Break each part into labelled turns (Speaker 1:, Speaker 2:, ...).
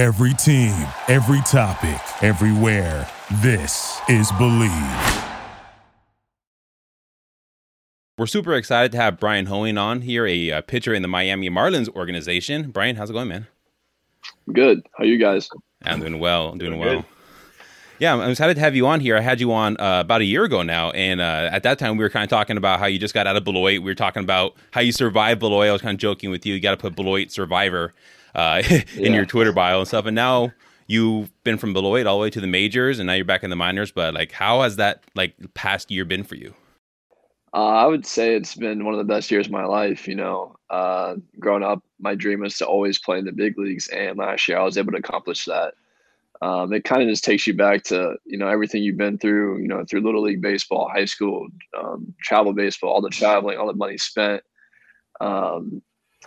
Speaker 1: Every team, every topic, everywhere. This is Believe.
Speaker 2: We're super excited to have Bryan Hoeing on here, a, uh, pitcher in the Miami Marlins organization. Brian, how's it going, man?
Speaker 3: Good. How you guys?
Speaker 2: I'm doing well. I'm doing, doing well. Good. Yeah, I'm excited to have you on here. I had you on uh, about a year ago now, and uh, at that time we were kind of talking about how you just got out of Beloit. We were talking about how you survived Beloit. I was kind of joking with you. You got to put Beloit Survivor uh, in yeah. your Twitter bio and stuff. And now you've been from Beloit all the way to the majors, and now you're back in the minors. But like, how has that like past year been for you?
Speaker 3: Uh, I would say it's been one of the best years of my life. You know, uh, growing up, my dream was to always play in the big leagues, and last year I was able to accomplish that um, it kind of just takes you back to you know everything you've been through you know through little league baseball high school um, travel baseball all the traveling all the money spent um,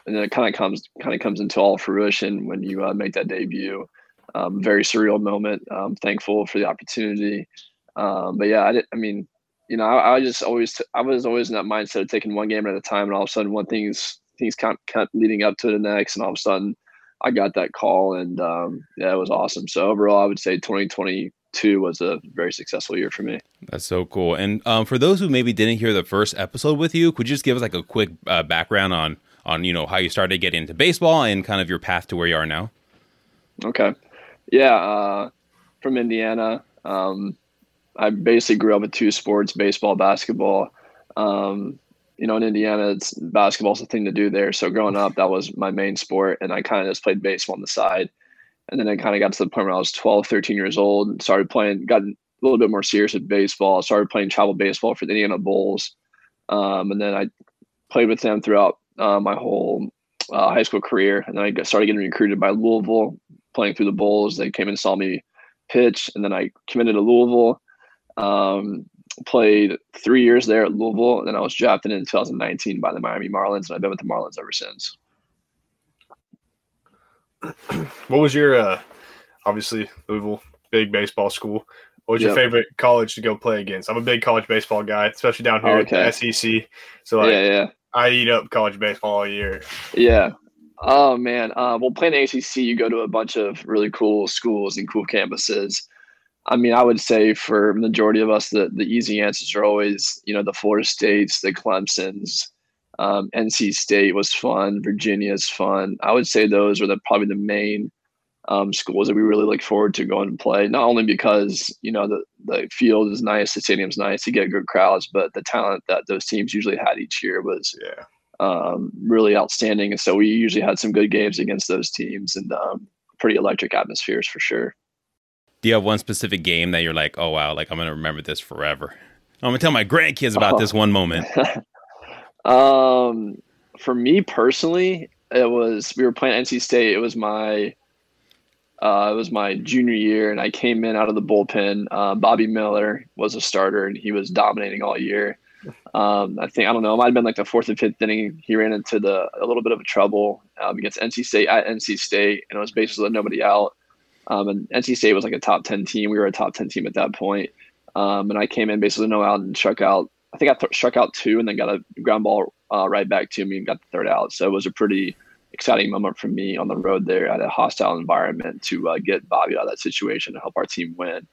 Speaker 3: and then it kind of comes kind of comes into all fruition when you uh, make that debut um, very surreal moment I'm thankful for the opportunity um, but yeah I, did, I mean you know I, I just always t- I was always in that mindset of taking one game at a time and all of a sudden one thing's things kind of leading up to the next and all of a sudden I got that call, and um, yeah, it was awesome. So overall, I would say 2022 was a very successful year for me.
Speaker 2: That's so cool. And um, for those who maybe didn't hear the first episode with you, could you just give us like a quick uh, background on on you know how you started getting into baseball and kind of your path to where you are now?
Speaker 3: Okay, yeah, uh, from Indiana. Um, I basically grew up with two sports: baseball, basketball. Um, you know, in Indiana, it's basketball's the thing to do there. So growing up, that was my main sport, and I kind of just played baseball on the side. And then I kind of got to the point where I was 12, 13 years old, and started playing, got a little bit more serious with baseball. Started playing travel baseball for the Indiana Bulls, um, and then I played with them throughout uh, my whole uh, high school career. And then I started getting recruited by Louisville, playing through the Bulls. They came and saw me pitch, and then I committed to Louisville. Um, played three years there at Louisville, and then I was drafted in 2019 by the Miami Marlins, and I've been with the Marlins ever since.
Speaker 4: What was your uh, obviously Louisville big baseball school? What was yep. your favorite college to go play against? I'm a big college baseball guy, especially down here okay. at the SEC. So like, yeah, yeah, I eat up college baseball all year.
Speaker 3: Yeah. Oh man. Uh, well, playing ACC, you go to a bunch of really cool schools and cool campuses. I mean, I would say for majority of us, the, the easy answers are always, you know, the Florida States, the Clemsons, um, NC State was fun, Virginia is fun. I would say those are the probably the main um, schools that we really look forward to going to play. Not only because you know the the field is nice, the stadium's nice, you get good crowds, but the talent that those teams usually had each year was yeah. um, really outstanding. And so we usually had some good games against those teams and um, pretty electric atmospheres for sure
Speaker 2: do you have one specific game that you're like, oh wow, like I'm gonna remember this forever? I'm gonna tell my grandkids about oh. this one moment.
Speaker 3: um, for me personally, it was we were playing NC State. It was my uh, it was my junior year, and I came in out of the bullpen. Uh, Bobby Miller was a starter, and he was dominating all year. Um, I think I don't know. It might have been like the fourth or fifth inning. He ran into the a little bit of a trouble um, against NC State at NC State, and it was basically nobody out. Um, and NC State was like a top 10 team. We were a top 10 team at that point. Um, and I came in basically no out and struck out. I think I th- struck out two and then got a ground ball uh, right back to me and got the third out. So it was a pretty exciting moment for me on the road there at a hostile environment to uh, get Bobby out of that situation and help our team win.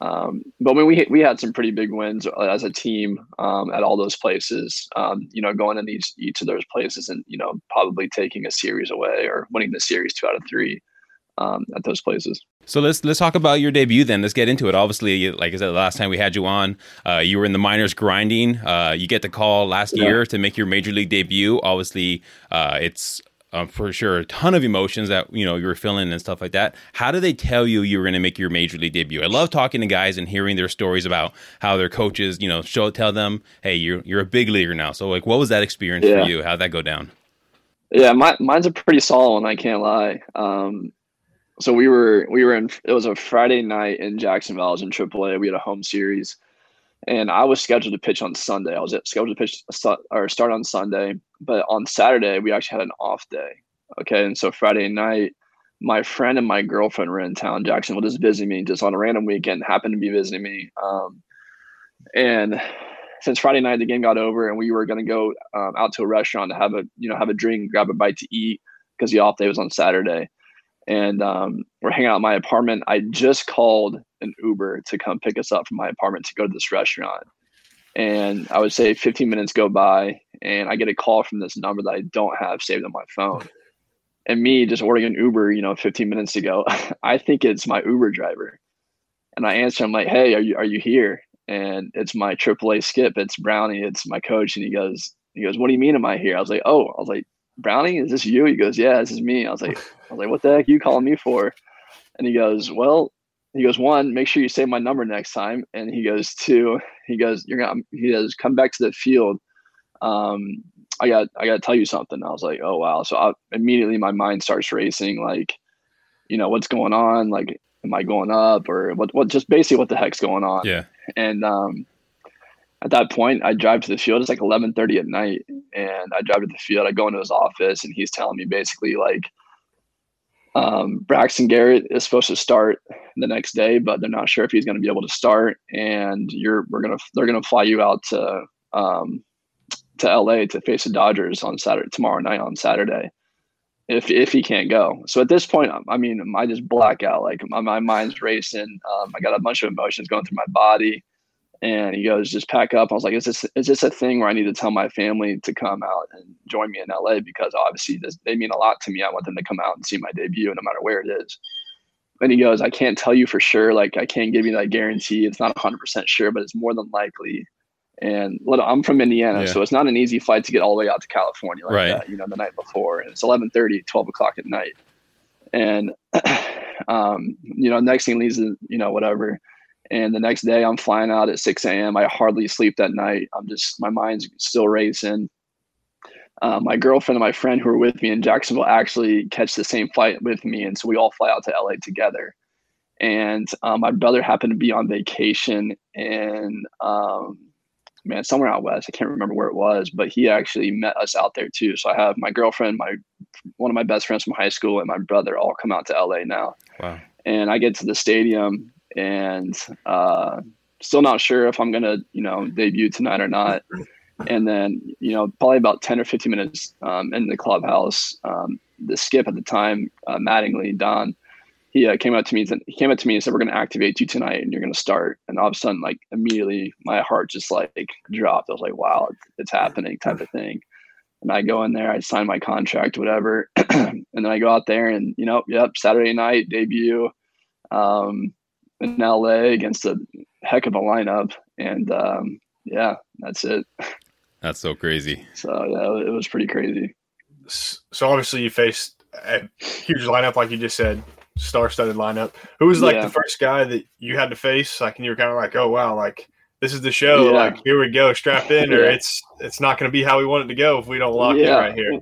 Speaker 3: Um, but when we we had some pretty big wins as a team um, at all those places, um, you know, going in each each of those places and you know probably taking a series away or winning the series two out of three um, at those places.
Speaker 2: So let's let's talk about your debut then. Let's get into it. Obviously, like I said, the last time we had you on, uh, you were in the minors grinding. Uh, you get the call last yeah. year to make your major league debut. Obviously, uh, it's uh, for sure a ton of emotions that you know you were feeling and stuff like that. How do they tell you you were going to make your major league debut? I love talking to guys and hearing their stories about how their coaches, you know, show tell them, "Hey, you're you're a big leaguer now." So, like, what was that experience yeah. for you? How'd that go down?
Speaker 3: Yeah, my, mine's a pretty solid one. I can't lie. Um, so we were we were in it was a Friday night in Jacksonville. I was in AAA. We had a home series, and I was scheduled to pitch on Sunday. I was scheduled to pitch or start on Sunday, but on Saturday we actually had an off day. Okay, and so Friday night, my friend and my girlfriend were in town. Jacksonville just visiting me, just on a random weekend. Happened to be visiting me, um, and since Friday night the game got over and we were going to go um, out to a restaurant to have a you know have a drink, grab a bite to eat because the off day was on Saturday and um, we're hanging out in my apartment. I just called an Uber to come pick us up from my apartment to go to this restaurant. And I would say 15 minutes go by, and I get a call from this number that I don't have saved on my phone. And me just ordering an Uber, you know, 15 minutes ago, I think it's my Uber driver. And I answer, I'm like, "Hey, are you are you here?" And it's my AAA skip. It's Brownie. It's my coach. And he goes, he goes, "What do you mean am I here?" I was like, "Oh," I was like, "Brownie, is this you?" He goes, "Yeah, this is me." I was like, "I was like, what the heck you calling me for?" And he goes, "Well, he goes, one, make sure you save my number next time. And he goes, two, he goes, you're gonna, he goes, come back to the field. Um, I got, I got to tell you something. I was like, oh wow. So I, immediately my mind starts racing. Like, you know, what's going on? Like, am I going up or what? What? Just basically, what the heck's going on?
Speaker 2: Yeah.
Speaker 3: And um, at that point, I drive to the field. It's like 11:30 at night, and I drive to the field. I go into his office, and he's telling me basically like um, Braxton Garrett is supposed to start the next day, but they're not sure if he's going to be able to start. And you're we're gonna they're gonna fly you out to um, to LA to face the Dodgers on Saturday tomorrow night on Saturday. If if he can't go, so at this point, I mean, I just black out. Like my, my mind's racing. Um, I got a bunch of emotions going through my body and he goes, "Just pack up." I was like, "Is this is this a thing where I need to tell my family to come out and join me in LA because obviously this, they mean a lot to me. I want them to come out and see my debut, no matter where it is." And he goes, "I can't tell you for sure. Like I can't give you that guarantee. It's not 100 percent sure, but it's more than likely." And I'm from Indiana, yeah. so it's not an easy flight to get all the way out to California like
Speaker 2: right.
Speaker 3: that. You know, the night before, and it's 11:30, 12 o'clock at night, and um, you know, next thing leads to you know whatever and the next day, I'm flying out at 6 a.m. I hardly sleep that night. I'm just, my mind's still racing. Uh, my girlfriend and my friend who are with me in Jacksonville actually catch the same flight with me. And so we all fly out to LA together. And um, my brother happened to be on vacation in, um, man, somewhere out west. I can't remember where it was, but he actually met us out there too. So I have my girlfriend, my one of my best friends from high school, and my brother all come out to LA now.
Speaker 2: Wow.
Speaker 3: And I get to the stadium and uh, still not sure if I'm gonna, you know, debut tonight or not. And then, you know, probably about 10 or 15 minutes um, in the clubhouse, um, the skip at the time, uh, Mattingly, Don, he uh, came up to me. and said, He came up to me and said, "We're going to activate you tonight, and you're going to start." And all of a sudden, like immediately, my heart just like dropped. I was like, "Wow, it's happening!" type of thing. And I go in there, I sign my contract, whatever, and then I go out there, and you know, yep, Saturday night debut. Um, in LA against a heck of a lineup, and um, yeah, that's it.
Speaker 2: That's so crazy.
Speaker 3: So yeah, it was pretty crazy.
Speaker 4: So obviously you faced a huge lineup, like you just said, star-studded lineup. Who was like yeah. the first guy that you had to face? Like, and you were kind of like, oh wow, like this is the show. Yeah. Like here we go, strap in, or yeah. it's it's not going to be how we want it to go if we don't lock it right here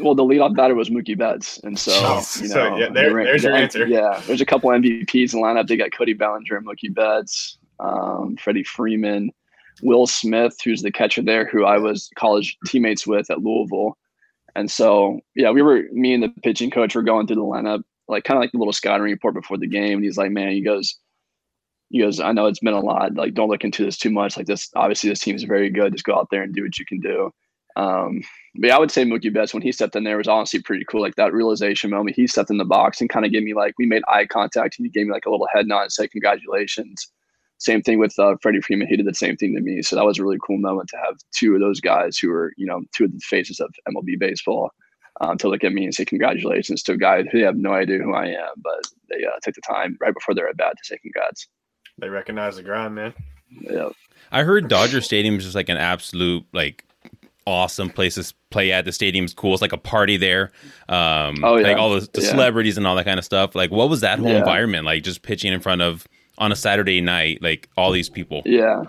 Speaker 3: well, the leadoff batter was Mookie Betts, and so you know,
Speaker 4: so, yeah, there, there's your answer.
Speaker 3: Yeah, there's a couple MVPs in the lineup. They got Cody Bellinger, and Mookie Betts, um, Freddie Freeman, Will Smith, who's the catcher there, who I was college teammates with at Louisville, and so yeah, we were me and the pitching coach were going through the lineup, like kind of like the little scouting report before the game. And he's like, "Man," he goes. He goes, I know it's been a lot. Like, don't look into this too much. Like this, obviously, this team is very good. Just go out there and do what you can do. Um, but yeah, I would say Mookie Betts when he stepped in there was honestly pretty cool. Like that realization moment, he stepped in the box and kind of gave me like we made eye contact and he gave me like a little head nod and said congratulations. Same thing with uh, Freddie Freeman. He did the same thing to me. So that was a really cool moment to have two of those guys who were you know two of the faces of MLB baseball um, to look at me and say congratulations to a guy who have no idea who I am, but they uh, took the time right before their at bat to say congrats.
Speaker 4: They recognize the grind, man.
Speaker 3: Yeah.
Speaker 2: I heard Dodger Stadium is just like an absolute like awesome place to play at. The stadium's cool. It's like a party there. Um, oh, yeah. Like all the, the yeah. celebrities and all that kind of stuff. Like, what was that whole yeah. environment like? Just pitching in front of on a Saturday night, like all these people.
Speaker 3: Yeah.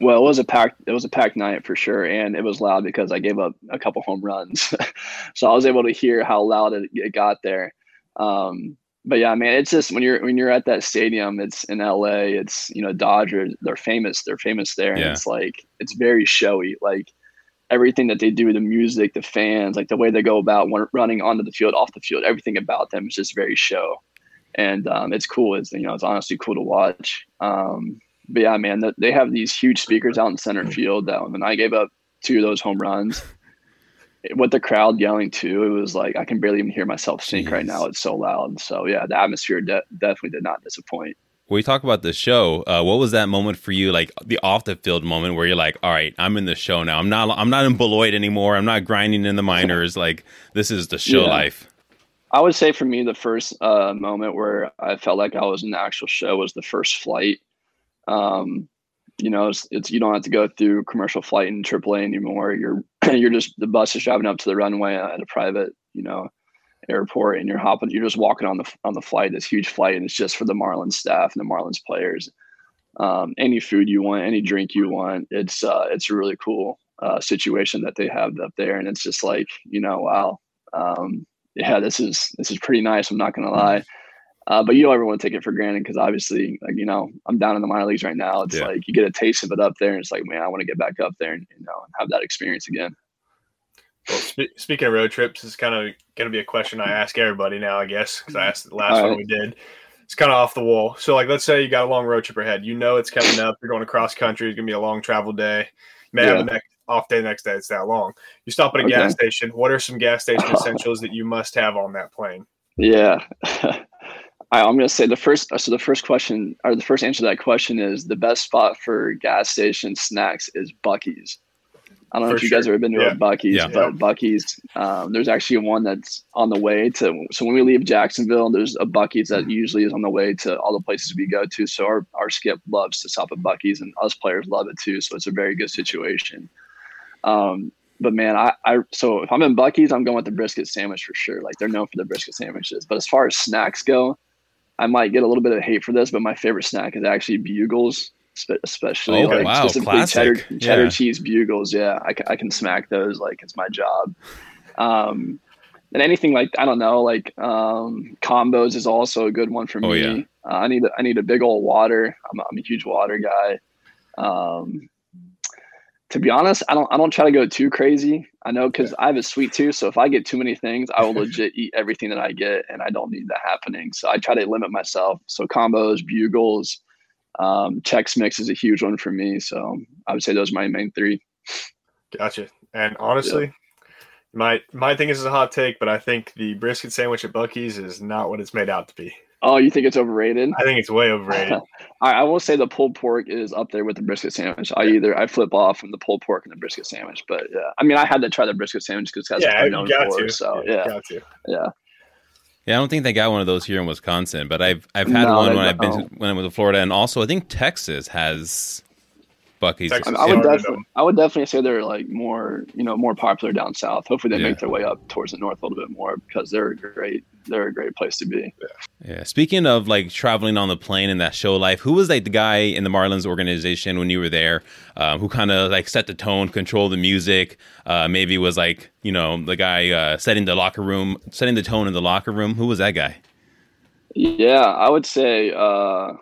Speaker 3: Well, it was a packed. It was a packed night for sure, and it was loud because I gave up a couple home runs, so I was able to hear how loud it, it got there. Um, but yeah, man, it's just when you're when you're at that stadium, it's in LA. It's you know Dodgers. They're famous. They're famous there. Yeah. And it's like it's very showy. Like everything that they do, the music, the fans, like the way they go about running onto the field, off the field, everything about them is just very show. And um, it's cool. It's, you know, it's honestly cool to watch. Um, but yeah, man, the, they have these huge speakers out in center field that when I gave up two of those home runs, with the crowd yelling too, it was like I can barely even hear myself sing right now. It's so loud. So yeah, the atmosphere de- definitely did not disappoint.
Speaker 2: When we talk about the show, uh, what was that moment for you? Like the off the field moment where you're like, "All right, I'm in the show now. I'm not. I'm not in Beloit anymore. I'm not grinding in the minors. like this is the show yeah. life."
Speaker 3: I would say for me, the first uh, moment where I felt like I was in the actual show was the first flight. Um, you know, it's, it's, you don't have to go through commercial flight in AAA anymore. You're you're just the bus is driving up to the runway at a private, you know, airport, and you're hopping. You're just walking on the on the flight, this huge flight, and it's just for the Marlins staff and the Marlins players. Um, any food you want, any drink you want. It's uh, it's a really cool uh, situation that they have up there, and it's just like you know, wow, um, yeah, this is this is pretty nice. I'm not gonna lie. Uh, but you don't ever want to take it for granted because obviously, like you know, I'm down in the minor leagues right now. It's yeah. like you get a taste of it up there, and it's like, man, I want to get back up there and you know have that experience again.
Speaker 4: Well, spe- speaking of road trips, it's kind of going to be a question I ask everybody now, I guess, because I asked the last one we did. It's kind of off the wall. So, like, let's say you got a long road trip ahead. You know it's coming up. You're going across country. It's going to be a long travel day. You may yeah. have a next off day next day. It's that long. You stop at a okay. gas station. What are some gas station essentials that you must have on that plane?
Speaker 3: Yeah. I, am going to say the first. So the first question, or the first answer to that question is the best spot for gas station snacks is Buc-ee's. I don't know For if you sure. guys have ever been to yeah. a Buc-ee's, yeah. but Buc-ee's, um, there's actually one that's on the way to. So when we leave Jacksonville, there's a Buc-ee's that usually is on the way to all the places we go to. So our, our skip loves to stop at Buc-ee's, and us players love it too. So it's a very good situation. Um, but man, I, I so if I'm in Buc-ee's, I'm going with the brisket sandwich for sure. Like they're known for the brisket sandwiches. But as far as snacks go, I might get a little bit of hate for this, but my favorite snack is actually bugles especially oh, like wow. specifically cheddar, cheddar yeah. cheese bugles. Yeah, I, I can smack those like it's my job. Um, and anything like I don't know, like um, combos is also a good one for oh, me. Yeah. Uh, I need a, I need a big old water. I'm, I'm a huge water guy. Um, to be honest, I don't I don't try to go too crazy. I know because yeah. I have a sweet tooth, so if I get too many things, I will legit eat everything that I get, and I don't need that happening. So I try to limit myself. So combos, bugles, um, Chex Mix is a huge one for me. So I would say those are my main three.
Speaker 4: Gotcha. And honestly, yeah. my my thing is a hot take, but I think the brisket sandwich at Buc-ee's is not what it's made out to be.
Speaker 3: Oh, you think it's overrated?
Speaker 4: I think it's way overrated.
Speaker 3: I, I will say the pulled pork is up there with the brisket sandwich. I either I flip off from the pulled pork and the brisket sandwich, but yeah, I mean I had to try the brisket sandwich because that's yeah, what I'm known for. To. So yeah, yeah, yeah.
Speaker 2: Yeah, I don't think they got one of those here in Wisconsin, but I've I've had no, one when I've been to, when I went to Florida, and also I think Texas has Buc-ee's.
Speaker 3: Texas, I, I would definitely I would definitely say they're like more you know more popular down south. Hopefully they yeah. make their way up towards the north a little bit more because they're a great they're a great place to be.
Speaker 2: Yeah. yeah. Speaking of like traveling on the plane and that show life, who was like the guy in the Marlins organization when you were there, um, who kind of like set the tone, control the music? Uh, maybe was like you know the guy uh, setting the locker room, setting the tone in the locker room. Who was that guy?
Speaker 3: Yeah, I would say uh,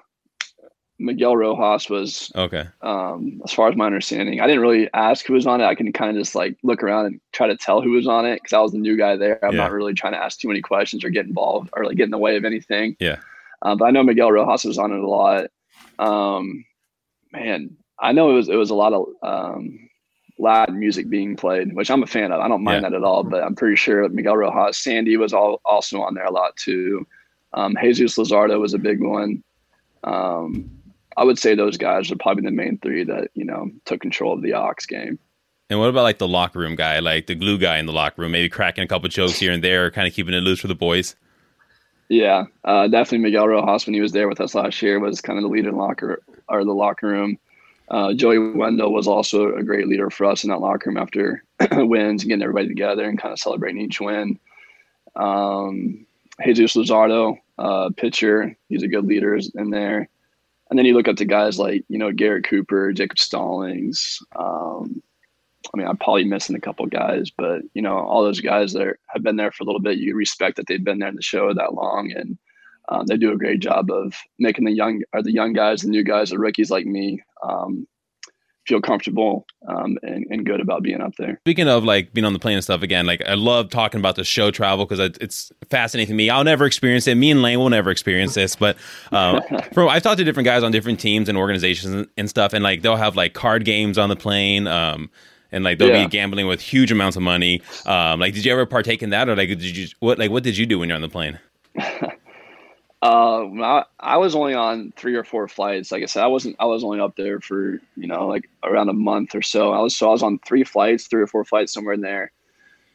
Speaker 3: Miguel Rojas was
Speaker 2: okay.
Speaker 3: Um, as far as my understanding, I didn't really ask who was on it. I can kind of just like look around and try to tell who was on it because I was the new guy there. I'm yeah. not really trying to ask too many questions or get involved or like get in the way of anything.
Speaker 2: Yeah.
Speaker 3: Uh, but I know Miguel Rojas was on it a lot. Um, man, I know it was it was a lot of um, loud music being played, which I'm a fan of. I don't mind yeah. that at all. But I'm pretty sure Miguel Rojas, Sandy was all, also on there a lot too. Um, Jesus Luzardo was a big one. Um, I would say those guys are probably the main three that you know took control of the aux game.
Speaker 2: And what about like the locker room guy, like the glue guy in the locker room, maybe cracking a couple jokes here and there, kind of keeping it loose for the boys?
Speaker 3: Yeah, uh, definitely Miguel Rojas when he was there with us last year was kind of the leader in locker or the locker room. Uh, Joey Wendle was also a great leader for us in that locker room after wins, getting everybody together and kind of celebrating each win. Um, Jesus Luzardo, uh, pitcher, he's a good leader in there. And then you look up to guys like, you know, Garrett Cooper, Jacob Stallings. Um, I mean, I'm probably missing a couple guys, but, you know, all those guys that have been there for a little bit, you respect that they've been there in the show that long. And um, they do a great job of making the young are the young guys, the new guys, the rookies like me, um, feel comfortable um, and, and, good about being up there.
Speaker 2: Speaking of like being on the plane and stuff again, like I love talking about the show travel because it's fascinating to me. I'll never experience it. Me and Lane will never experience this, but um, from, I've talked to different guys on different teams and organizations and, stuff, and like they'll have like card games on the plane. Um, and like they'll yeah. be gambling with huge amounts of money. Um, like, did you ever partake in that, or like did you what like what did you do when you're on the plane?
Speaker 3: Uh, I, I was only on three or four flights. Like I said, I wasn't. I was only up there for you know like around a month or so. I was so I was on three flights, three or four flights somewhere in there.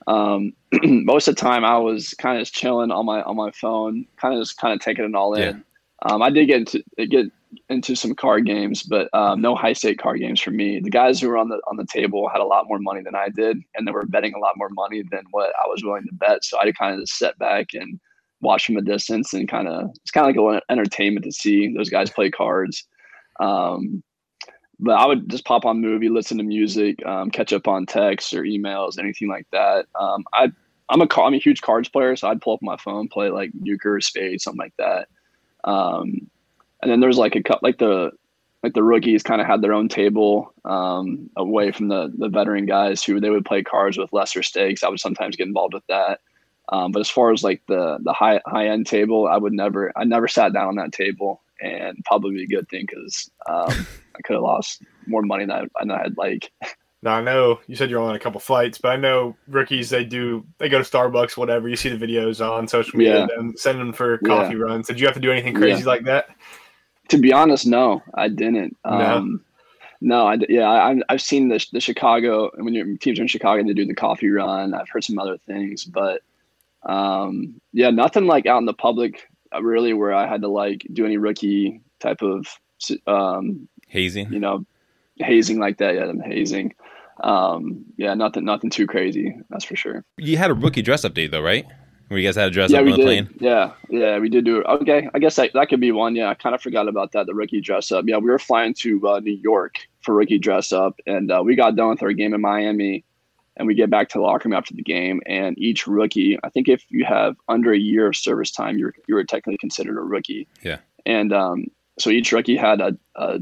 Speaker 3: Um, most of the time, I was kind of just chilling on my on my phone, kind of just kind of taking it all in. Yeah. Um, I did get into get into some card games, but um, no high stake card games for me. The guys who were on the on the table had a lot more money than I did, and they were betting a lot more money than what I was willing to bet. So I kind of just sat back and watch from a distance and kind of it's kind of like an entertainment to see those guys play cards. Um, but I would just pop on movie, listen to music, um, catch up on texts or emails, anything like that. Um, I I'm a I'm a huge cards player, so I'd pull up my phone, play like euchre or spade, something like that. Um, and then there's like a cut like the like the rookies kind of had their own table um, away from the the veteran guys who they would play cards with lesser stakes. I would sometimes get involved with that. Um, but as far as like the the high high end table, I would never I never sat down on that table, and probably a good thing because um, I could have lost more money than, I, than I'd like.
Speaker 4: Now I know you said you're on a couple flights, but I know rookies they do they go to Starbucks, whatever. You see the videos on social media, yeah. and send them for coffee yeah. runs. Did you have to do anything crazy yeah. like that?
Speaker 3: To be honest, no, I didn't. No. Um, no, I, yeah, I, I've seen the, the Chicago when your teams are in Chicago, they do the coffee run. I've heard some other things, but um, yeah, nothing like out in the public uh, really where I had to like do any rookie type of um,
Speaker 2: hazing,
Speaker 3: you know, hazing like that. Yeah, I'm hazing. Um, yeah, nothing, nothing too crazy. That's for sure.
Speaker 2: You had a rookie dress up though, right? Where you guys had a dress yeah, up on the
Speaker 3: did.
Speaker 2: plane?
Speaker 3: Yeah, yeah, we did do it. Okay, I guess that, that could be one. Yeah, I kind of forgot about that. The rookie dress up. Yeah, we were flying to uh, New York for rookie dress up, and uh, we got done with our game in Miami and we get back to the locker room after the game and each rookie i think if you have under a year of service time you're you're technically considered a rookie.
Speaker 2: Yeah.
Speaker 3: And um, so each rookie had a, a,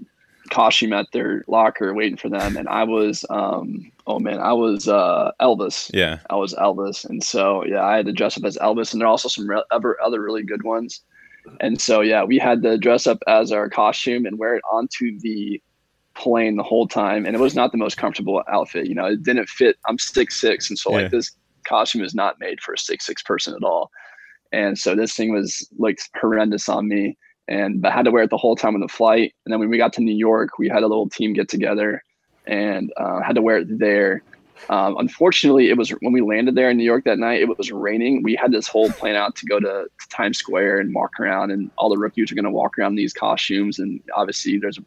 Speaker 3: costume at their locker waiting for them and i was um, oh man i was uh, elvis.
Speaker 2: Yeah.
Speaker 3: I was elvis. And so yeah i had to dress up as elvis and there are also some re- other other really good ones. And so yeah we had to dress up as our costume and wear it onto the plane the whole time, and it was not the most comfortable outfit. You know, it didn't fit. I'm six six, and so yeah. like this costume is not made for a six six person at all. And so this thing was like horrendous on me, and I had to wear it the whole time on the flight. And then when we got to New York, we had a little team get together, and uh, had to wear it there. Um, unfortunately, it was when we landed there in New York that night. It was raining. We had this whole plan out to go to, to Times Square and walk around, and all the rookies are going to walk around these costumes. And obviously, there's a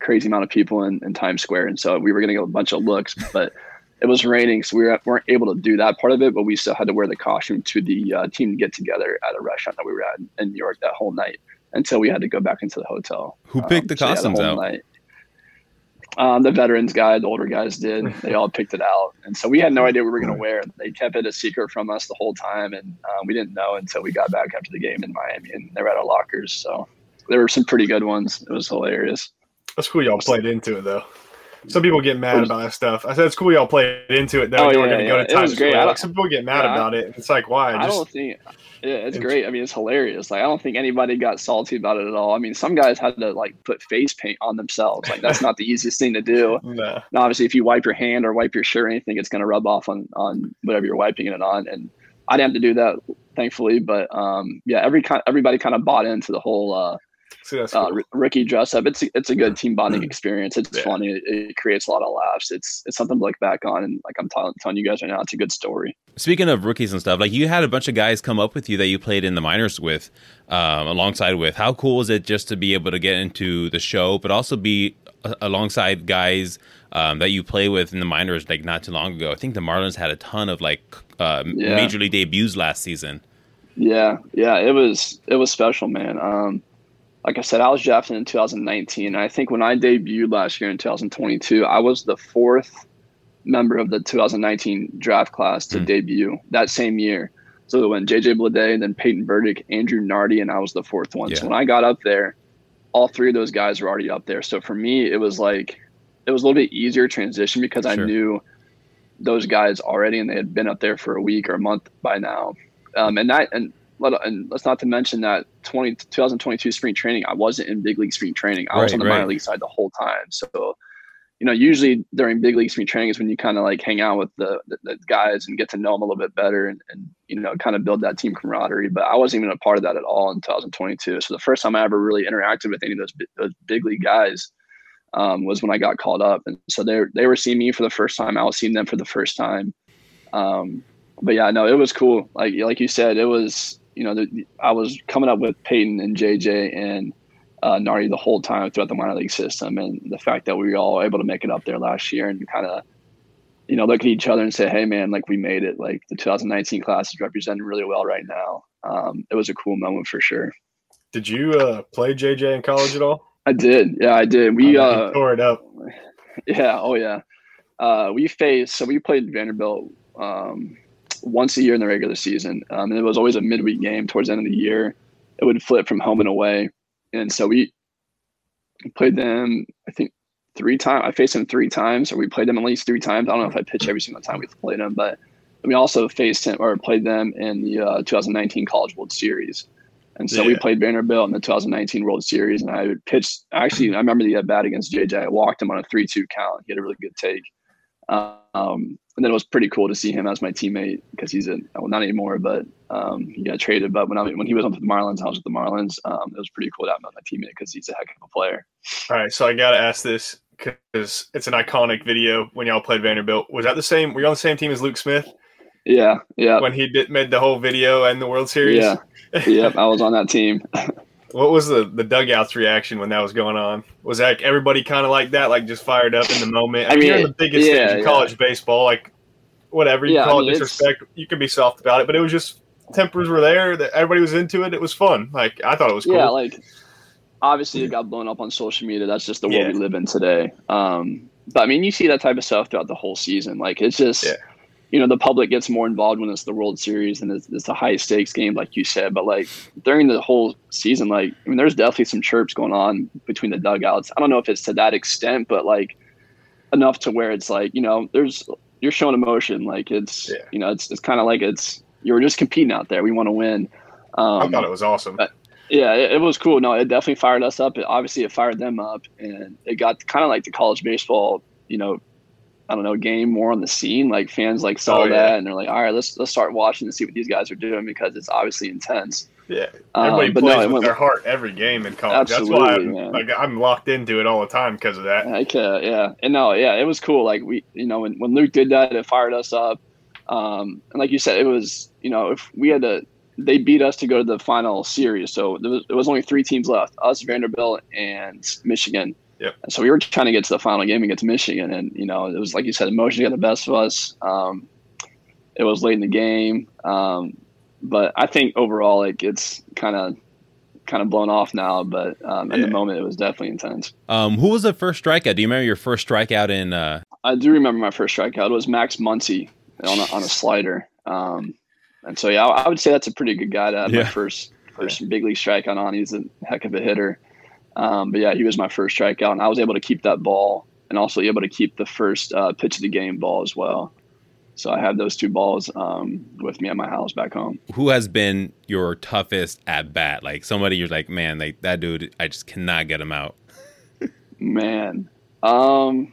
Speaker 3: crazy amount of people in, in Times Square, and so we were going to get a bunch of looks, but it was raining, so we were, weren't able to do that part of it. But we still had to wear the costume to the uh, team to get together at a restaurant that we were at in New York that whole night until we had to go back into the hotel.
Speaker 2: Who picked um, the costumes so, yeah, the out?
Speaker 3: Um, the veterans guy, the older guys did. They all picked it out, and so we had no idea what we were going to wear. They kept it a secret from us the whole time, and um, we didn't know until we got back after the game in Miami, and they were at our lockers. So there were some pretty good ones. It was hilarious.
Speaker 4: That's cool. Y'all played into it though. Some people get mad about that stuff. I said it's cool y'all played into it though. Oh, you yeah, were going to yeah. go to Times Square. Like, some people get mad yeah, about it. It's like why?
Speaker 3: I don't think. Yeah, it's great. I mean, it's hilarious. Like I don't think anybody got salty about it at all. I mean, some guys had to like put face paint on themselves. Like that's not the easiest thing to do.
Speaker 4: No.
Speaker 3: Now, obviously, if you wipe your hand or wipe your shirt or anything, it's going to rub off on on whatever you're wiping it on. And I didn't have to do that, thankfully. But um, yeah, every kind, everybody kind of bought into the whole. Uh, See, that's uh, cool. uh, Ricky dress up. It's it's a good team bonding experience. It's yeah. funny. It, it, creates a lot of laughs. It's it's something to look back on, and like I'm t- telling you guys right now, it's a good story.
Speaker 2: Speaking of rookies and stuff, like you had a bunch of guys come up with you that you played in the minors with, um, alongside with. How cool was it just to be able to get into the show, but also be uh, alongside guys um, that you play with in the minors like not too long ago? I think the Marlins had a ton of like uh, yeah. major league debuts last season.
Speaker 3: Yeah, yeah, it was it was special, man. Um, like I said, I was drafted in 2019. I think when I debuted last year in 2022, I was the fourth member of the 2019 draft class to mm. debut that same year. So when JJ Bleday, then Peyton Burdick, Andrew Nardi, and I was the fourth one. Yeah. So when I got up there, all three of those guys were already up there. So for me, it was like it was a little bit easier transition because sure. I knew those guys already and they had been up there for a week or a month by now. Um, and that and let, and let's not to mention that 20, 2022 spring training, I wasn't in big league spring training. I right, was on the right. minor league side the whole time. So you know, usually during big league spring training is when you kind of like hang out with the, the, the, guys and get to know them a little bit better and, and, you know, kind of build that team camaraderie. But I wasn't even a part of that at all in 2022. So the first time I ever really interacted with any of those, those big league guys um, was when I got called up. And so they they were seeing me for the first time. I was seeing them for the first time. Um, but yeah, no, it was cool. Like, like you said, it was, you know, the, I was coming up with Peyton and JJ and, uh, Nardi the whole time throughout the minor league system, and the fact that we were all able to make it up there last year and kind of, you know, look at each other and say, "Hey, man, like we made it. Like the 2019 class is represented really well right now." Um, it was a cool moment for sure.
Speaker 4: Did you uh, play JJ in college at all?
Speaker 3: I did. Yeah, I did. We
Speaker 4: oh, uh, tore it up.
Speaker 3: Yeah. Oh yeah. Uh, we faced. So we played Vanderbilt um, once a year in the regular season, um, and it was always a midweek game towards the end of the year. It would flip from home and away and so we played them. I think three times. I faced them three times, or we played them at least three times. I don't know if I pitched every single time we played them, but we also faced him or played them in the uh, 2019 College World Series. And so yeah. we played Vanderbilt in the 2019 World Series, and I pitched. Actually, I remember the at bat against JJ. I walked him on a three-two count. He had a really good take. Um, and then it was pretty cool to see him as my teammate because he's a well not anymore, but um, he got traded. But when I when he was on the Marlins, I was with the Marlins. Um, it was pretty cool to have him as my teammate because he's a heck of a player.
Speaker 4: All right, so I got to ask this because it's an iconic video when y'all played Vanderbilt. Was that the same? Were you on the same team as Luke Smith?
Speaker 3: Yeah, yeah.
Speaker 4: When he did made the whole video and the World Series.
Speaker 3: Yeah, yep. I was on that team.
Speaker 4: What was the the dugouts reaction when that was going on? Was that like everybody kind of like that, like just fired up in the moment? I, mean, you're the biggest yeah, stage in college yeah. baseball, like whatever you yeah, call I mean, it disrespect. You can be soft about it, but it was just tempers were there. That everybody was into it. It was fun. Like I thought it was cool.
Speaker 3: Yeah, like obviously it got blown up on social media. That's just the world we live in today. Um, but I mean, you see that type of stuff throughout the whole season. Like it's just you know the public gets more involved when it's the World Series and it's, it's a high stakes game, like you said. But like during the whole season, like I mean, there's definitely some chirps going on between the dugouts. I don't know if it's to that extent, but like enough to where it's like you know there's you're showing emotion. Like it's yeah. you know it's it's kind of like it's you're just competing out there. We want to win.
Speaker 4: Um, I thought it was awesome.
Speaker 3: Yeah, it, it, was cool. No, it definitely fired us up. It, obviously, it fired them up, and it got kind of like the college baseball, you know, I don't know, game more on the scene. Like fans like saw oh, yeah. that and they're like, all right, let's let's start watching and see what these guys are doing because it's obviously intense.
Speaker 4: Yeah, everybody um, plays no, with went, their heart every game in college. That's why I'm, like I'm locked into it all the time because of that.
Speaker 3: Like, uh, yeah, and no, yeah, it was cool. Like we, you know, when, when Luke did that, it fired us up. Um, and like you said, it was, you know, if we had to, they beat us to go to the final series. So there was, there was only three teams left: us, Vanderbilt, and Michigan
Speaker 4: Yep.
Speaker 3: So we were trying to get to the final game against Michigan, and you know it was like you said, emotion got the best of us. Um, it was late in the game, um, but I think overall like it's kind of kind of blown off now. But um, in yeah. the moment, it was definitely intense.
Speaker 2: Um, who was the first strikeout? Do you remember your first strikeout in? Uh...
Speaker 3: I do remember my first strikeout. It was Max Muncy on a, on a slider. Um, and so yeah, I, I, would say that's a pretty good guy to have yeah. my first first yeah. big league strikeout on. He's a heck of a hitter. Um, but yeah, he was my first strikeout, and I was able to keep that ball and also able to keep the first uh, pitch of the game ball as well. So I had those two balls um, with me at my house back home.
Speaker 2: Who has been your toughest at bat? Like somebody you're like, man, like that dude, I just cannot get him out.
Speaker 3: man, um,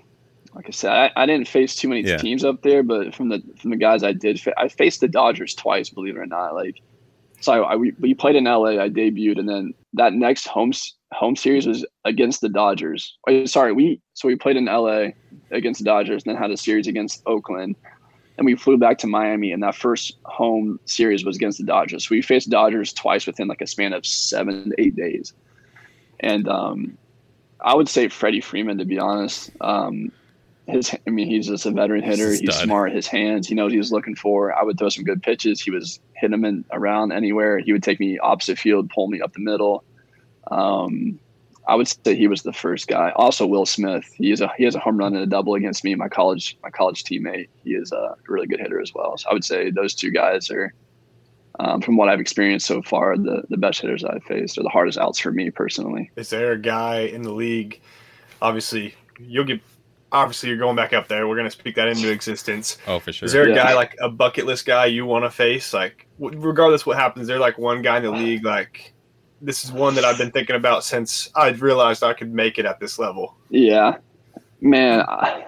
Speaker 3: like I said, I, I didn't face too many yeah. teams up there, but from the from the guys I did, I faced the Dodgers twice, believe it or not. Like, so I, I we, we played in LA. I debuted, and then that next home home series was against the Dodgers. Sorry, we so we played in LA against the Dodgers, and then had a series against Oakland, and we flew back to Miami. And that first home series was against the Dodgers. So we faced Dodgers twice within like a span of seven to eight days, and um, I would say Freddie Freeman to be honest. Um, his, I mean, he's just a veteran hitter. He's smart. His hands, he knows he was looking for. I would throw some good pitches. He was hitting them in, around anywhere. He would take me opposite field, pull me up the middle. Um, I would say he was the first guy. Also, Will Smith. He is a he has a home run and a double against me. My college my college teammate. He is a really good hitter as well. So I would say those two guys are, um, from what I've experienced so far, the the best hitters I've faced, or the hardest outs for me personally.
Speaker 4: Is there a guy in the league? Obviously, you'll get. Obviously, you're going back up there. We're going to speak that into existence.
Speaker 2: Oh, for sure.
Speaker 4: Is there a yeah. guy like a bucket list guy you want to face? Like, regardless what happens, there like one guy in the league like this is one that I've been thinking about since I realized I could make it at this level.
Speaker 3: Yeah. Man, I,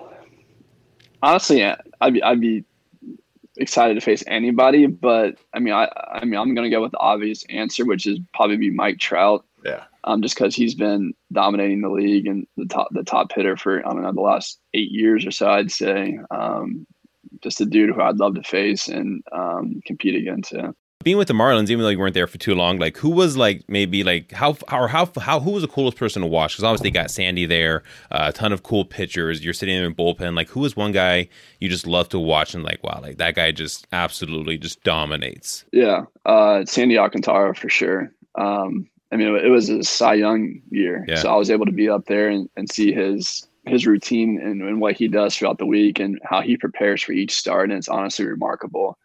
Speaker 3: honestly, I'd be, I'd be excited to face anybody, but I mean, I, I mean, I'm gonna go with the obvious answer, which is probably be Mike Trout.
Speaker 4: Yeah.
Speaker 3: Um, just because he's been dominating the league and the top, the top hitter for I don't know the last eight years or so, I'd say. Um, just a dude who I'd love to face and um, compete against. Yeah
Speaker 2: being with the Marlins, even though you weren't there for too long, like who was like maybe like how or how how who was the coolest person to watch? Because obviously got Sandy there, uh, a ton of cool pitchers. You're sitting there in bullpen. Like who was one guy you just love to watch and like wow, like that guy just absolutely just dominates.
Speaker 3: Yeah, uh, Sandy Alcantara for sure. Um, I mean, it was a Cy Young year, yeah. so I was able to be up there and, and see his his routine and, and what he does throughout the week and how he prepares for each start, and it's honestly remarkable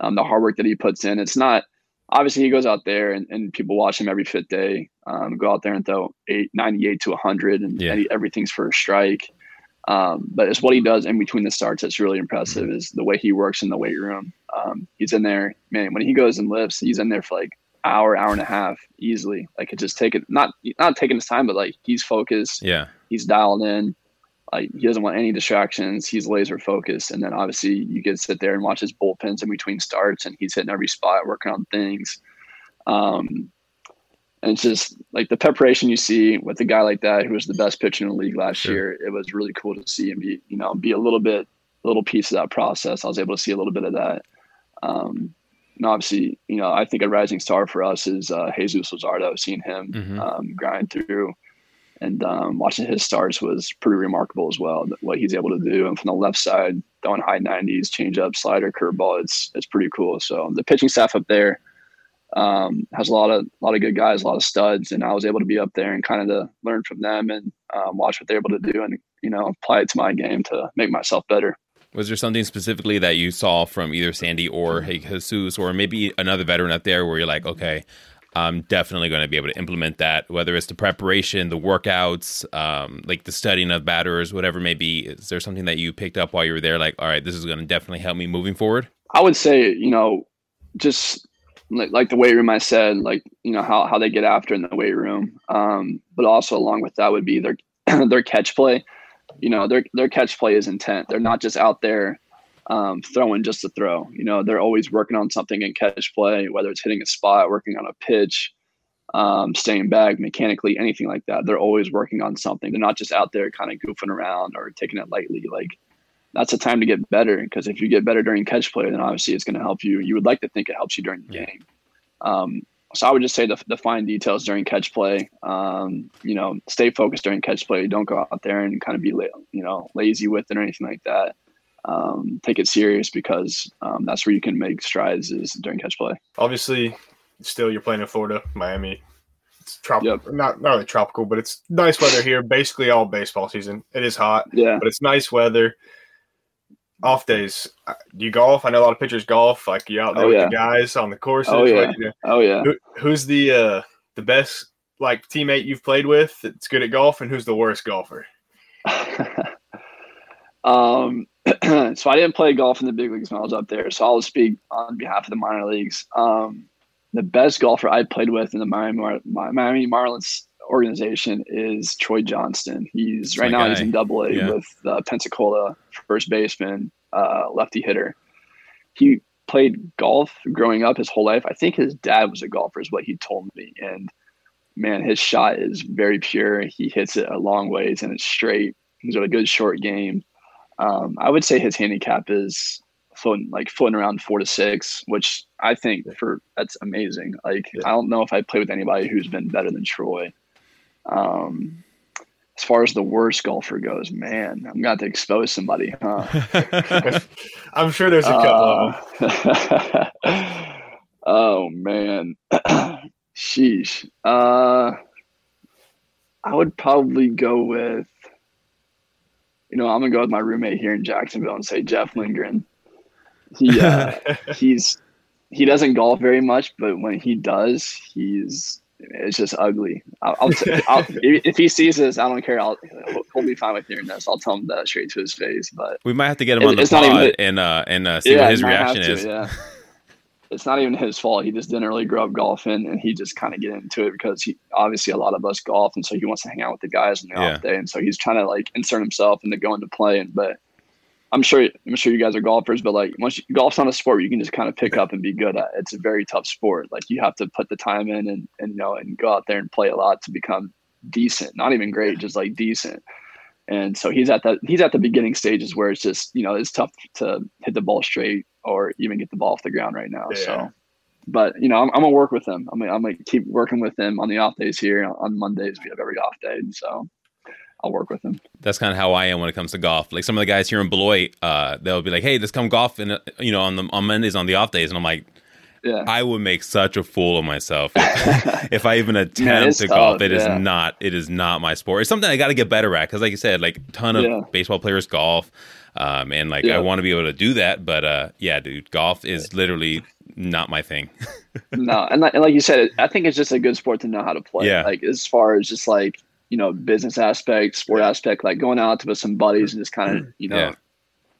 Speaker 3: um, the hard work that he puts in. It's not obviously he goes out there and, and people watch him every fifth day. Um, go out there and throw eight, 98 to 100 and, yeah. and he, everything's for a strike. Um, but it's what he does in between the starts that's really impressive mm-hmm. is the way he works in the weight room. Um, he's in there, man, when he goes and lifts, he's in there for like hour, hour and a half easily. Like it just taking, not, not taking his time, but like he's focused.
Speaker 2: Yeah.
Speaker 3: He's dialed in. Like he doesn't want any distractions. He's laser focused, and then obviously you get to sit there and watch his bullpens in between starts, and he's hitting every spot, working on things. Um, and it's just like the preparation you see with a guy like that, who was the best pitcher in the league last sure. year. It was really cool to see and be, you know, be a little bit, little piece of that process. I was able to see a little bit of that. Um, and obviously, you know, I think a rising star for us is uh, Jesus Luzardo. Seeing him mm-hmm. um, grind through and um, watching his starts was pretty remarkable as well. What he's able to do, and from the left side, throwing high nineties, change up, slider, curveball, it's it's pretty cool. So the pitching staff up there um, has a lot of a lot of good guys, a lot of studs, and I was able to be up there and kind of to learn from them and um, watch what they're able to do, and you know apply it to my game to make myself better.
Speaker 2: Was there something specifically that you saw from either Sandy or hey, Jesus, or maybe another veteran up there, where you're like, okay, I'm definitely going to be able to implement that, whether it's the preparation, the workouts, um, like the studying of batters, whatever may be. Is there something that you picked up while you were there? Like, all right, this is going to definitely help me moving forward.
Speaker 3: I would say, you know, just like, like the weight room I said, like you know how how they get after in the weight room, um, but also along with that would be their their catch play. You know, their their catch play is intent. They're not just out there um, throwing just to throw. You know, they're always working on something in catch play, whether it's hitting a spot, working on a pitch, um, staying back mechanically, anything like that. They're always working on something. They're not just out there kind of goofing around or taking it lightly. Like that's a time to get better because if you get better during catch play, then obviously it's going to help you. You would like to think it helps you during the game. Um, so I would just say the, the fine details during catch play. Um, you know, stay focused during catch play. Don't go out there and kind of be, you know, lazy with it or anything like that um, take it serious because um, that's where you can make strides is during catch play.
Speaker 4: Obviously, still you're playing in Florida, Miami. It's tropical, yep. not not really tropical, but it's nice weather here. Basically, all baseball season. It is hot,
Speaker 3: yeah,
Speaker 4: but it's nice weather. Off days, uh, do you golf? I know a lot of pitchers golf. Like you out there oh, with yeah. the guys on the courses.
Speaker 3: Oh yeah,
Speaker 4: like, you
Speaker 3: know, oh yeah.
Speaker 4: Who, who's the uh, the best like teammate you've played with that's good at golf, and who's the worst golfer?
Speaker 3: um, so I didn't play golf in the big leagues when I was up there. So I'll speak on behalf of the minor leagues. Um, the best golfer I played with in the Miami, Mar- Miami Marlins organization is Troy Johnston. He's it's right now guy. he's in Double A yeah. with uh, Pensacola, first baseman, uh, lefty hitter. He played golf growing up his whole life. I think his dad was a golfer, is what he told me. And man, his shot is very pure. He hits it a long ways and it's straight. He's got a good short game. Um, I would say his handicap is floating like floating around four to six, which I think for that's amazing. Like yeah. I don't know if I play with anybody who's been better than Troy. Um, as far as the worst golfer goes, man, I'm going to expose somebody, huh?
Speaker 4: I'm sure there's a couple
Speaker 3: uh, oh man, sheesh. Uh, I would probably go with you know, I'm gonna go with my roommate here in Jacksonville and say Jeff Lindgren. He uh, he's he doesn't golf very much, but when he does, he's it's just ugly. I'll, I'll, I'll if he sees this, I don't care. I'll he'll be fine with hearing this. I'll tell him that straight to his face. But
Speaker 2: we might have to get him on the pod even, and uh and uh, see yeah, what his reaction to, is.
Speaker 3: Yeah. it's not even his fault. He just didn't really grow up golfing, and he just kind of get into it because he obviously a lot of us golf, and so he wants to hang out with the guys on the yeah. off day, and so he's trying to like insert himself into going to play. And but I'm sure I'm sure you guys are golfers, but like once you, golf's not a sport you can just kind of pick up and be good at. It's a very tough sport. Like you have to put the time in and and you know and go out there and play a lot to become decent. Not even great, just like decent. And so he's at that he's at the beginning stages where it's just you know it's tough to hit the ball straight or even get the ball off the ground right now. Yeah. So, but you know I'm, I'm, gonna work with him. I'm gonna, I'm gonna keep working with him on the off days here. On Mondays we have every off day, and so I'll work with him.
Speaker 2: That's kind of how I am when it comes to golf. Like some of the guys here in Beloit, uh, they'll be like, "Hey, let's come golf," and you know, on the on Mondays on the off days, and I'm like, yeah. I would make such a fool of myself if, if I even attempt to golf. It yeah. is not. It is not my sport. It's something I got to get better at because, like you said, like a ton of yeah. baseball players golf, um, and like I want to be able to do that. But uh, yeah, dude, golf is literally not my thing.
Speaker 3: no, and like, and like you said, I think it's just a good sport to know how to play. Yeah. Like as far as just like you know business aspect, sport aspect, like going out to with some buddies and just kind of you know.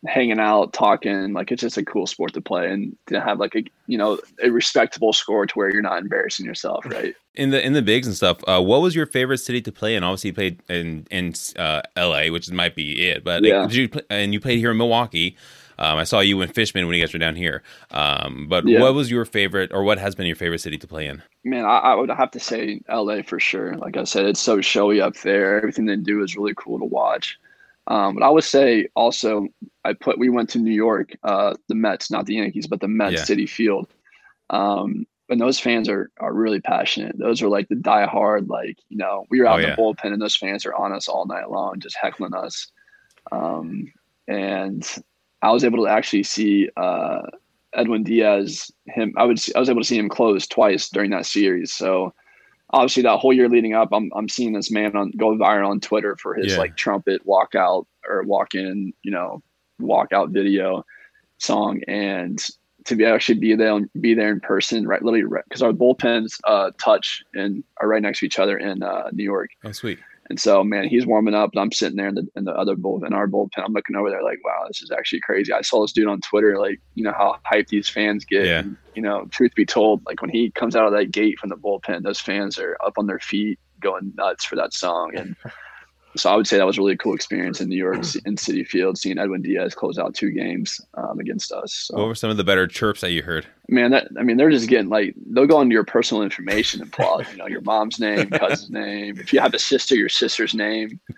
Speaker 3: Hanging out, talking. Like it's just a cool sport to play and to have like a you know a respectable score to where you're not embarrassing yourself, right?
Speaker 2: In the in the bigs and stuff, uh, what was your favorite city to play in? Obviously, you played in in uh, L.A., which might be it, but yeah. Like, you play, and you played here in Milwaukee. Um, I saw you in Fishman when you guys were down here. Um, but yeah. what was your favorite, or what has been your favorite city to play in?
Speaker 3: Man, I, I, would have to say LA for sure. Like I said, it's so showy up there. Everything they do is really cool to watch. Um, but I would say also, I put we went to New York, uh, the Mets, not the Yankees, but the Mets yeah. Citi Field. Um, and those fans are are really passionate. Those are like the die-hard, like you know, we were out oh, in the bullpen, and those fans are on us all night long, just heckling us. Um, and I was able to actually see uh, Edwin Diaz. Him, I would, I was able to see him close twice during that series. So obviously, that whole year leading up, I'm, I'm seeing this man on go viral on Twitter for his yeah. like trumpet walkout or walk in, you know, walkout video song, and to be actually be there be there in person, right? Literally, because our bullpens uh, touch and are right next to each other in uh, New York.
Speaker 2: Oh, sweet.
Speaker 3: And so, man, he's warming up, and I'm sitting there in the in the other bull in our bullpen. I'm looking over there like, wow, this is actually crazy. I saw this dude on Twitter, like, you know how hyped these fans get. Yeah. And, you know, truth be told, like when he comes out of that gate from the bullpen, those fans are up on their feet, going nuts for that song. And so I would say that was a really cool experience in New York in Citi Field, seeing Edwin Diaz close out two games um, against us. So.
Speaker 2: What were some of the better chirps that you heard?
Speaker 3: Man, that I mean, they're just getting like they'll go into your personal information and plot, you know, your mom's name, cousin's name. If you have a sister, your sister's name.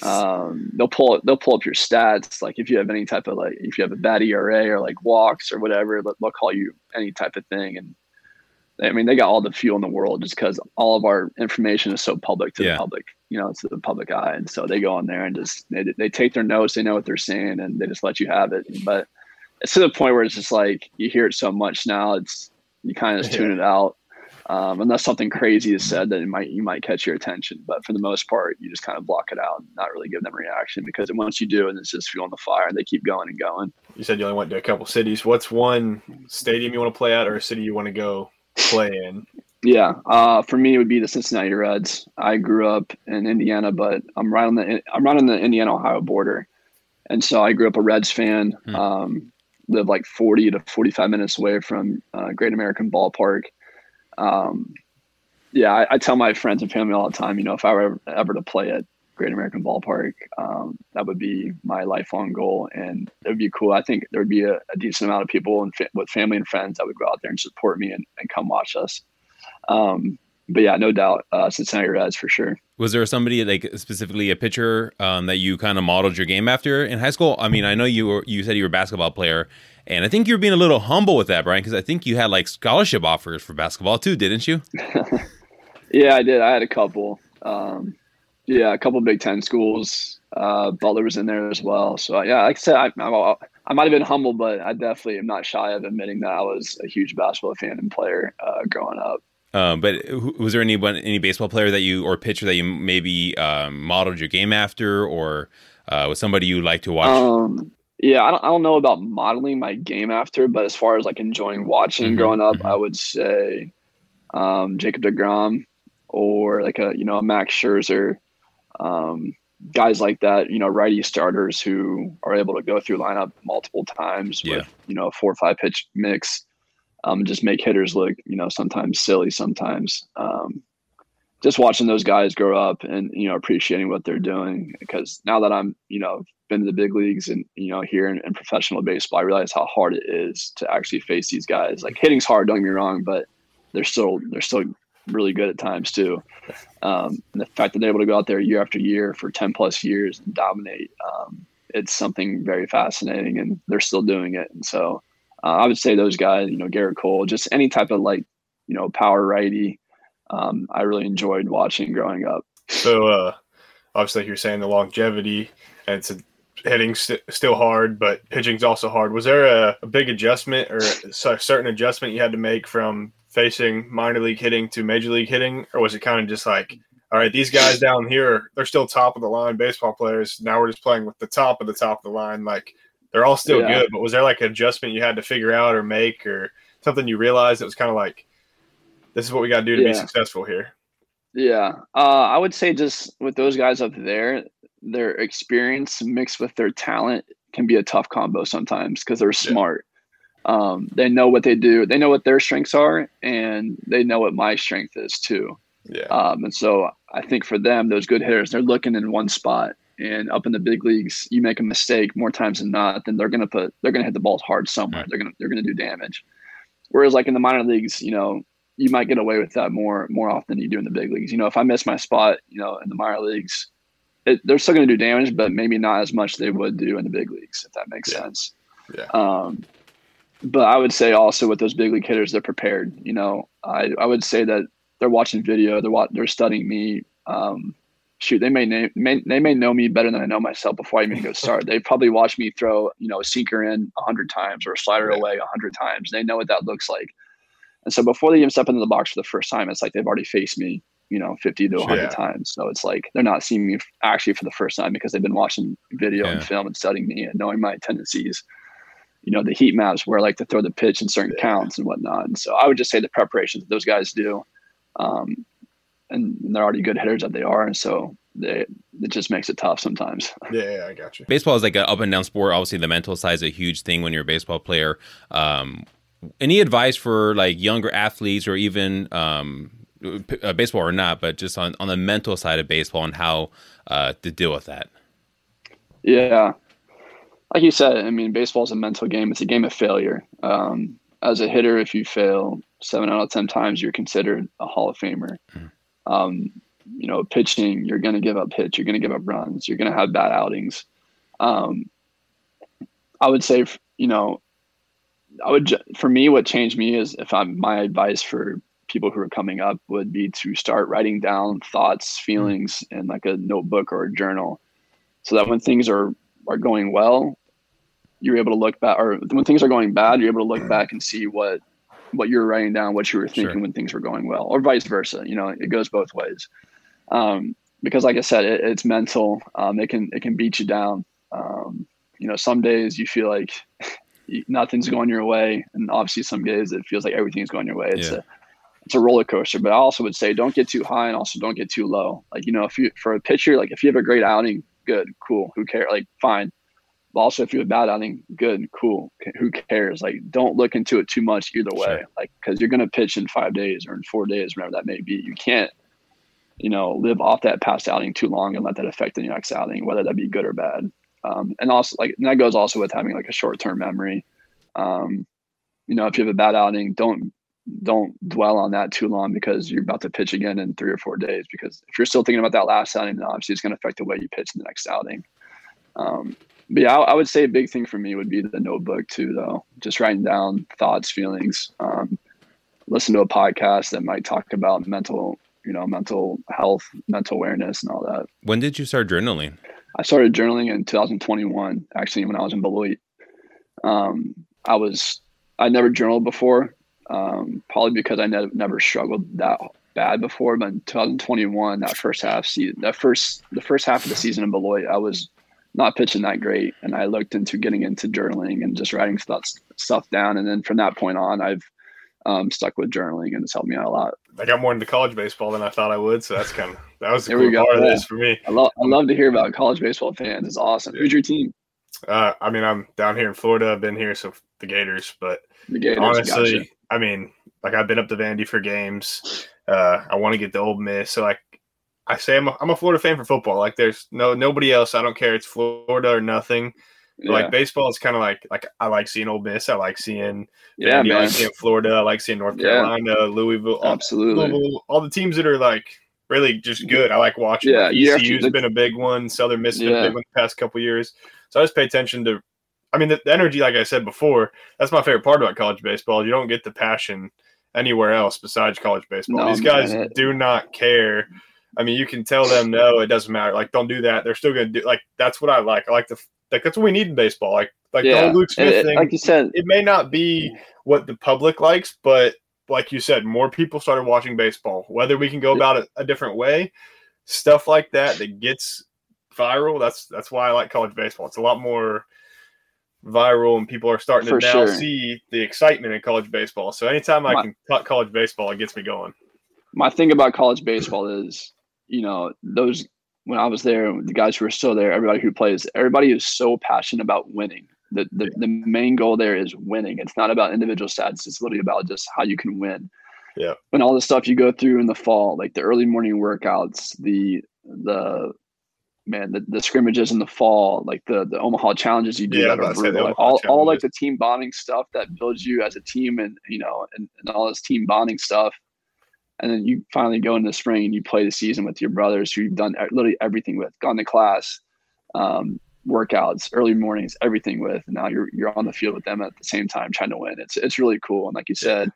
Speaker 3: Um, they'll pull they'll pull up your stats. Like if you have any type of like if you have a bad ERA or like walks or whatever, they'll call you any type of thing and. I mean, they got all the fuel in the world just because all of our information is so public to yeah. the public you know, to the public eye. And so they go on there and just they, they take their notes, they know what they're saying, and they just let you have it. But it's to the point where it's just like you hear it so much now, it's you kind of just tune it out. Um, unless something crazy is said that it might you might catch your attention, but for the most part, you just kind of block it out, and not really give them a reaction because once you do, and it's just fueling the fire, and they keep going and going.
Speaker 4: You said you only went to a couple cities. What's one stadium you want to play at, or a city you want to go play in?
Speaker 3: Yeah, uh, for me it would be the Cincinnati Reds. I grew up in Indiana, but I'm right on the I'm right on the Indiana Ohio border, and so I grew up a Reds fan. Hmm. Um, live like 40 to 45 minutes away from uh, Great American Ballpark. Um, yeah, I, I, tell my friends and family all the time, you know, if I were ever, ever to play at Great American Ballpark, um, that would be my lifelong goal, and it would be cool. I think there would be a, a decent amount of people and fa- with family and friends that would go out there and support me and, and come watch us. Um, but yeah, no doubt, uh, Cincinnati Reds for sure.
Speaker 2: Was there somebody like specifically a pitcher um, that you kind of modeled your game after in high school? I mean, I know you were you said you were a basketball player, and I think you were being a little humble with that, Bryan, because I think you had like scholarship offers for basketball too, didn't you?
Speaker 3: yeah, I did. I had a couple. Um, yeah, a couple Big Ten schools. Uh, Butler was in there as well. So yeah, like I said, I, I, I might have been humble, but I definitely am not shy of admitting that I was a huge basketball fan and player uh, growing up.
Speaker 2: Um, but was there anyone, any baseball player that you or pitcher that you maybe um, modeled your game after, or uh, was somebody you like to watch?
Speaker 3: Um, yeah, I don't, I don't know about modeling my game after, but as far as like enjoying watching mm-hmm, growing up, mm-hmm. I would say um, Jacob Degrom or like a you know a Max Scherzer, um, guys like that. You know, righty starters who are able to go through lineup multiple times yeah. with you know a four or five pitch mix um, just make hitters look, you know, sometimes silly, sometimes. Um, just watching those guys grow up and you know appreciating what they're doing because now that I'm you know been to the big leagues and you know here in, in, professional baseball, I realize how hard it is to actually face these guys. Like hitting's hard, don't get me wrong, but they're still they're still really good at times too. Um, the fact that they're able to go out there year after year for ten plus years and dominate, um, it's something very fascinating, and they're still doing it. And so uh, I would say those guys, you know, Gerrit Cole, just any type of like you know power righty um, I really enjoyed watching growing up.
Speaker 4: So, uh, obviously, you're saying the longevity and it's a, hitting st- still hard, but pitching's also hard. Was there a, a big adjustment or a certain adjustment you had to make from facing minor league hitting to major league hitting, or was it kind of just like, all right, these guys down here, they're still top of the line baseball players. Now we're just playing with the top of the top of the line. Like they're all still yeah. good, but was there like an adjustment you had to figure out or make or something you realized that was kind of like, this is what we got to do to yeah. be successful here.
Speaker 3: Yeah, uh, I would say just with those guys up there, their experience mixed with their talent can be a tough combo sometimes because they're smart. Um, they know what they do. They know what their strengths are, and they know what my strength is too. Yeah. Um, and so I think for them, those good hitters, they're looking in one spot. And up in the big leagues, you make a mistake more times than not, then they're gonna put they're gonna hit the balls hard somewhere. They're gonna they're gonna do damage. Whereas like in the minor leagues, you know, you might get away with that more more often than you do in the big leagues. You know, if I miss my spot, you know, in the minor leagues, it, they're still going to do damage, but maybe not as much they would do in the big leagues, if that makes yeah. sense. Yeah. Um, but I would say also with those big league hitters, they're prepared. You know, I, I would say that they're watching video, they're they're studying me. Um, shoot, they may name may, they may know me better than I know myself before I even go start. they probably watch me throw, you know, a sinker in a hundred times or a slider away a hundred times. They know what that looks like. And so before they even step into the box for the first time, it's like they've already faced me, you know, 50 to 100 yeah. times. So it's like they're not seeing me actually for the first time because they've been watching video yeah. and film and studying me and knowing my tendencies, you know, the heat maps where I like to throw the pitch in certain yeah. counts and whatnot. And so I would just say the preparations that those guys do, um, and they're already good hitters that they are. And so they, it just makes it tough sometimes.
Speaker 4: Yeah, yeah, I got you.
Speaker 2: Baseball is like an up and down sport. Obviously, the mental side is a huge thing when you're a baseball player. Um, any advice for like younger athletes or even um, uh, baseball or not, but just on, on the mental side of baseball and how uh, to deal with that?
Speaker 3: Yeah. Like you said, I mean, baseball is a mental game. It's a game of failure. Um, as a hitter, if you fail seven out of 10 times, you're considered a Hall of Famer. Mm. Um, you know, pitching, you're going to give up hits, you're going to give up runs, you're going to have bad outings. Um, I would say, you know, I would for me what changed me is if I'm my advice for people who are coming up would be to start writing down thoughts, feelings in like a notebook or a journal so that when things are are going well, you're able to look back or when things are going bad, you're able to look back and see what what you're writing down, what you were thinking sure. when things were going well, or vice versa. You know, it goes both ways. Um, because like I said, it, it's mental. Um, it can it can beat you down. Um, you know, some days you feel like nothing's going your way, and obviously some days it feels like everything's going your way. It's yeah. a it's a roller coaster. But I also would say don't get too high and also don't get too low. Like you know, if you for a pitcher, like if you have a great outing, good, cool, who cares? Like fine. Also, if you have a bad outing, good, cool, who cares? Like don't look into it too much either way. Sure. Like because you're gonna pitch in five days or in four days, whatever that may be. You can't you know, live off that past outing too long and let that affect the next outing, whether that be good or bad. Um, and also like and that goes also with having like a short term memory. Um, you know, if you have a bad outing, don't don't dwell on that too long because you're about to pitch again in three or four days. Because if you're still thinking about that last outing, then obviously it's going to affect the way you pitch in the next outing. Um, but yeah, I, I, would say a big thing for me would be the notebook too, though. Just writing down thoughts, feelings. Um, listen to a podcast that might talk about mental, you know, mental health, mental awareness, and all that.
Speaker 2: When did you start journaling?
Speaker 3: I started journaling in 2021, actually, when I was in Beloit. Um, I was, I never journaled before, um, probably because I ne- never struggled that bad before. But in 2021, that first half season, that first, the first half of the season in Beloit, I was not pitching that great. And I looked into getting into journaling and just writing stuff, stuff down. And then from that point on, I've um, stuck with journaling and it's helped me out a lot.
Speaker 4: I got more into college baseball than I thought I would, so that's kind of that was the cool part yeah. of this for me.
Speaker 3: I love I love to hear about college baseball fans. It's awesome. Yeah. Who's your team?
Speaker 4: Uh, I mean, I'm down here in Florida. I've been here, so the Gators. But the Gators, honestly, gotcha. I mean, like I've been up to Vandy for games. Uh, I want to get the Ole Miss. So like I say, I'm a, I'm a Florida fan for football. Like there's no nobody else. I don't care. It's Florida or nothing. Yeah. Like baseball is kind of like like I like seeing Ole Miss. I like seeing yeah, Vandy, I like seeing Florida. I like seeing North Carolina, yeah. Louisville,
Speaker 3: absolutely.
Speaker 4: Louisville, all the teams that are like really just good. I like watching. Yeah, ECU's the, been a big one. Southern Miss yeah. big one the past couple years. So I just pay attention to. I mean, the, the, energy, like I said before, that's my favorite part about college baseball. You don't get the passion anywhere else besides college baseball. No, These guys man, do not care. I mean, you can tell them no, it doesn't matter. Like, don't do that. They're still going to do. Like, that's what I like. I like the like that's what we need in baseball. Like, like yeah. the Luke Smith it, thing.
Speaker 3: Like you said,
Speaker 4: it may not be what the public likes, but like you said, more people started watching baseball. Whether we can go about it a different way, stuff like that that gets viral. That's that's why I like college baseball. It's a lot more viral, and people are starting For to now sure. see the excitement in college baseball. So anytime I my, can cut college baseball, it gets me going.
Speaker 3: My thing about college baseball is, you know, those when I was there, the guys who are still there, everybody who plays, everybody is so passionate about winning. The, the, the main goal there is winning. It's not about individual stats. It's literally about just how you can win.
Speaker 4: Yeah.
Speaker 3: And all the stuff you go through in the fall, like the early morning workouts, the the man, the, the scrimmages in the fall, like the the Omaha challenges you do yeah, that brutal. Like all, all like the team bonding stuff that builds you as a team and you know, and, and all this team bonding stuff. And then you finally go into the spring and you play the season with your brothers who you've done literally everything with, gone to class, um, workouts, early mornings, everything with. And now you're you're on the field with them at the same time trying to win. It's it's really cool. And like you said,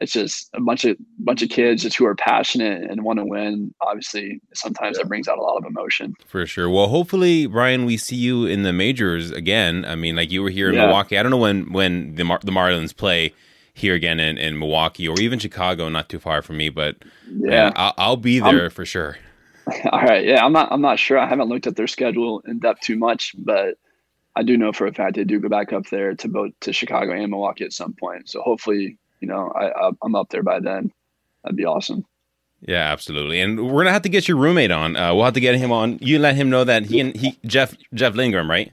Speaker 3: it's just a bunch of bunch of kids just who are passionate and want to win. Obviously, sometimes yeah. that brings out a lot of emotion.
Speaker 2: For sure. Well, hopefully, Ryan, we see you in the majors again. I mean, like you were here in yeah. Milwaukee. I don't know when when the Mar- the Marlins play here again in, in Milwaukee or even Chicago, not too far from me. But yeah, man, I'll, I'll, be there I'm, for sure.
Speaker 3: All right, yeah, I'm not I'm not sure. I haven't looked at their schedule in depth too much, but I do know for a fact they do go back up there to both to Chicago and Milwaukee at some point. So hopefully, you know, I, I'm up there by then. That'd be awesome.
Speaker 2: Yeah, absolutely. And we're gonna have to get your roommate on. Uh, we'll have to get him on. You let him know that he and he Jeff Jeff Lindgren, right?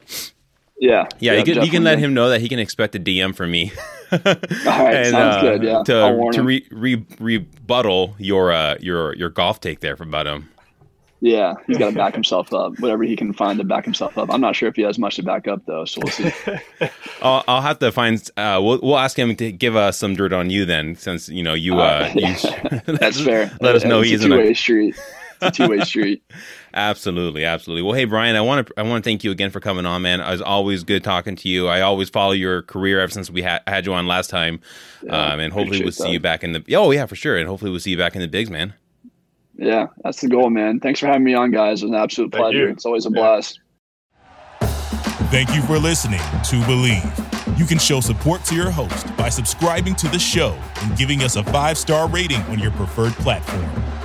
Speaker 3: Yeah.
Speaker 2: Yeah, yeah you can, you can let him know that he can expect a DM from me.
Speaker 3: All right, and, sounds uh, good. Yeah.
Speaker 2: To to re, re, rebuttal your uh, your your golf take there about him.
Speaker 3: Yeah, he's got to back himself up. Whatever he can find to back himself up. I'm not sure if he has much to back up though, so we'll see.
Speaker 2: I'll, I'll, have to find. Uh, we'll we'll ask him to give us some dirt on you then, since you know you. Uh, you
Speaker 3: That's fair.
Speaker 2: Let us know
Speaker 3: it's
Speaker 2: he's
Speaker 3: a two-way a... street. It's a two-way street.
Speaker 2: absolutely, absolutely. Well, hey Bryan, I want to I want to thank you again for coming on, man. It was always good talking to you. I always follow your career ever since we ha- had you on last time, yeah, um, and hopefully we'll that. see you back in the. Oh yeah, for sure, and hopefully we'll see you back in the bigs, man.
Speaker 3: Yeah, that's the goal, man. Thanks for having me on, guys. It was an absolute Thank pleasure. You. It's always a yeah. blast.
Speaker 1: Thank you for listening to Bleav. You can show support to your host by subscribing to the show and giving us a five star rating on your preferred platform.